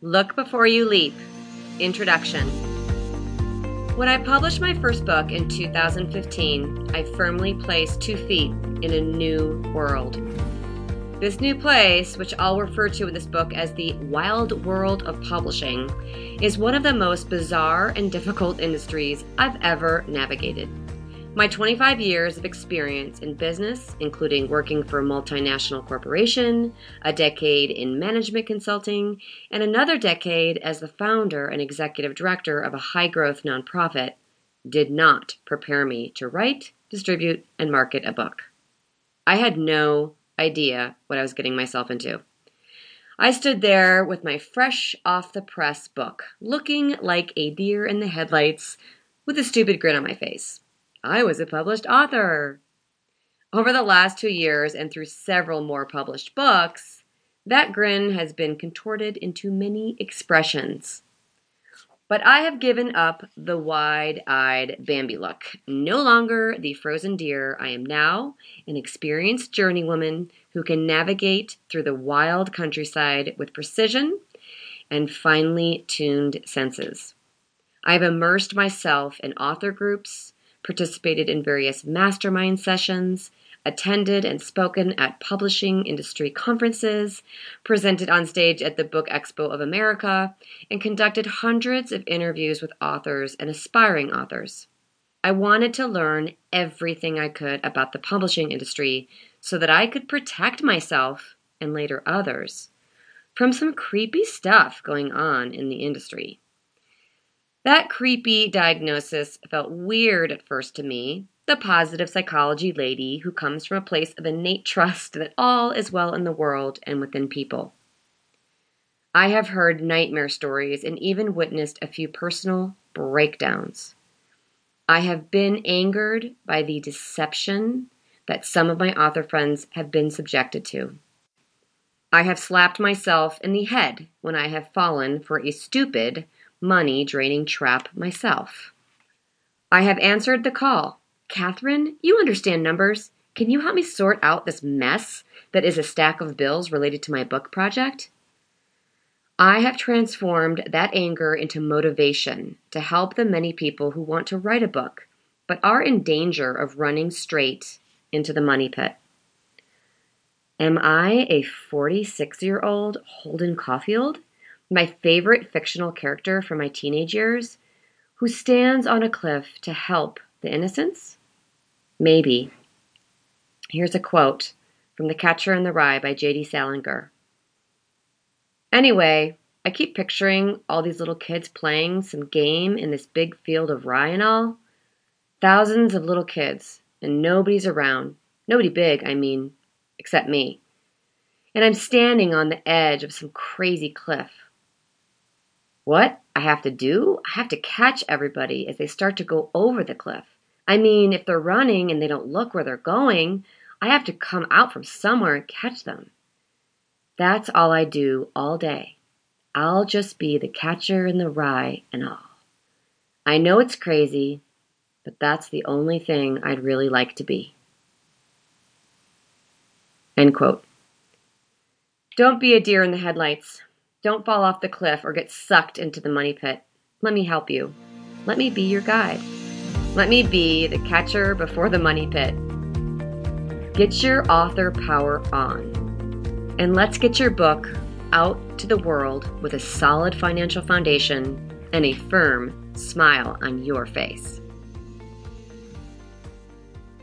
Look Before You Leap Introduction. When I published my first book in 2015, I firmly placed two feet in a new world. This new place, which I'll refer to in this book as the wild world of publishing, is one of the most bizarre and difficult industries I've ever navigated. My 25 years of experience in business, including working for a multinational corporation, a decade in management consulting, and another decade as the founder and executive director of a high growth nonprofit, did not prepare me to write, distribute, and market a book. I had no idea what I was getting myself into. I stood there with my fresh off the press book, looking like a deer in the headlights with a stupid grin on my face. I was a published author. Over the last two years and through several more published books, that grin has been contorted into many expressions. But I have given up the wide eyed Bambi look. No longer the frozen deer, I am now an experienced journeywoman who can navigate through the wild countryside with precision and finely tuned senses. I've immersed myself in author groups, participated in various mastermind sessions, attended and spoken at publishing industry conferences, presented on stage at the Book Expo of America, and conducted hundreds of interviews with authors and aspiring authors. I wanted to learn everything I could about the publishing industry so that I could protect myself and later others from some creepy stuff going on in the industry. That creepy diagnosis felt weird at first to me, the positive psychology lady who comes from a place of innate trust that all is well in the world and within people. I have heard nightmare stories and even witnessed a few personal breakdowns. I have been angered by the deception that some of my author friends have been subjected to. I have slapped myself in the head when I have fallen for a stupid money draining trap myself. I have answered the call. Kathryn, you understand numbers. Can you help me sort out this mess that is a stack of bills related to my book project? I have transformed that anger into motivation to help the many people who want to write a book, but are in danger of running straight into the money pit. Am I a 46 year old Holden Caulfield? My favorite fictional character from my teenage years, who stands on a cliff to help the innocents? Maybe. Here's a quote from The Catcher in the Rye by J.D. Salinger. Anyway, I keep picturing all these little kids playing some game in this big field of rye and all. Thousands of little kids, and nobody's around. Nobody big, I mean, except me. And I'm standing on the edge of some crazy cliff. What I have to do? I have to catch everybody as they start to go over the cliff. I mean, if they're running and they don't look where they're going, I have to come out from somewhere and catch them. That's all I do all day. I'll just be the catcher in the rye and all. I know it's crazy, but that's the only thing I'd really like to be. End quote. Don't be a deer in the headlights. Don't fall off the cliff or get sucked into the money pit. Let me help you. Let me be your guide. Let me be the catcher before the money pit. Get your author power on. And let's get your book out to the world with a solid financial foundation and a firm smile on your face.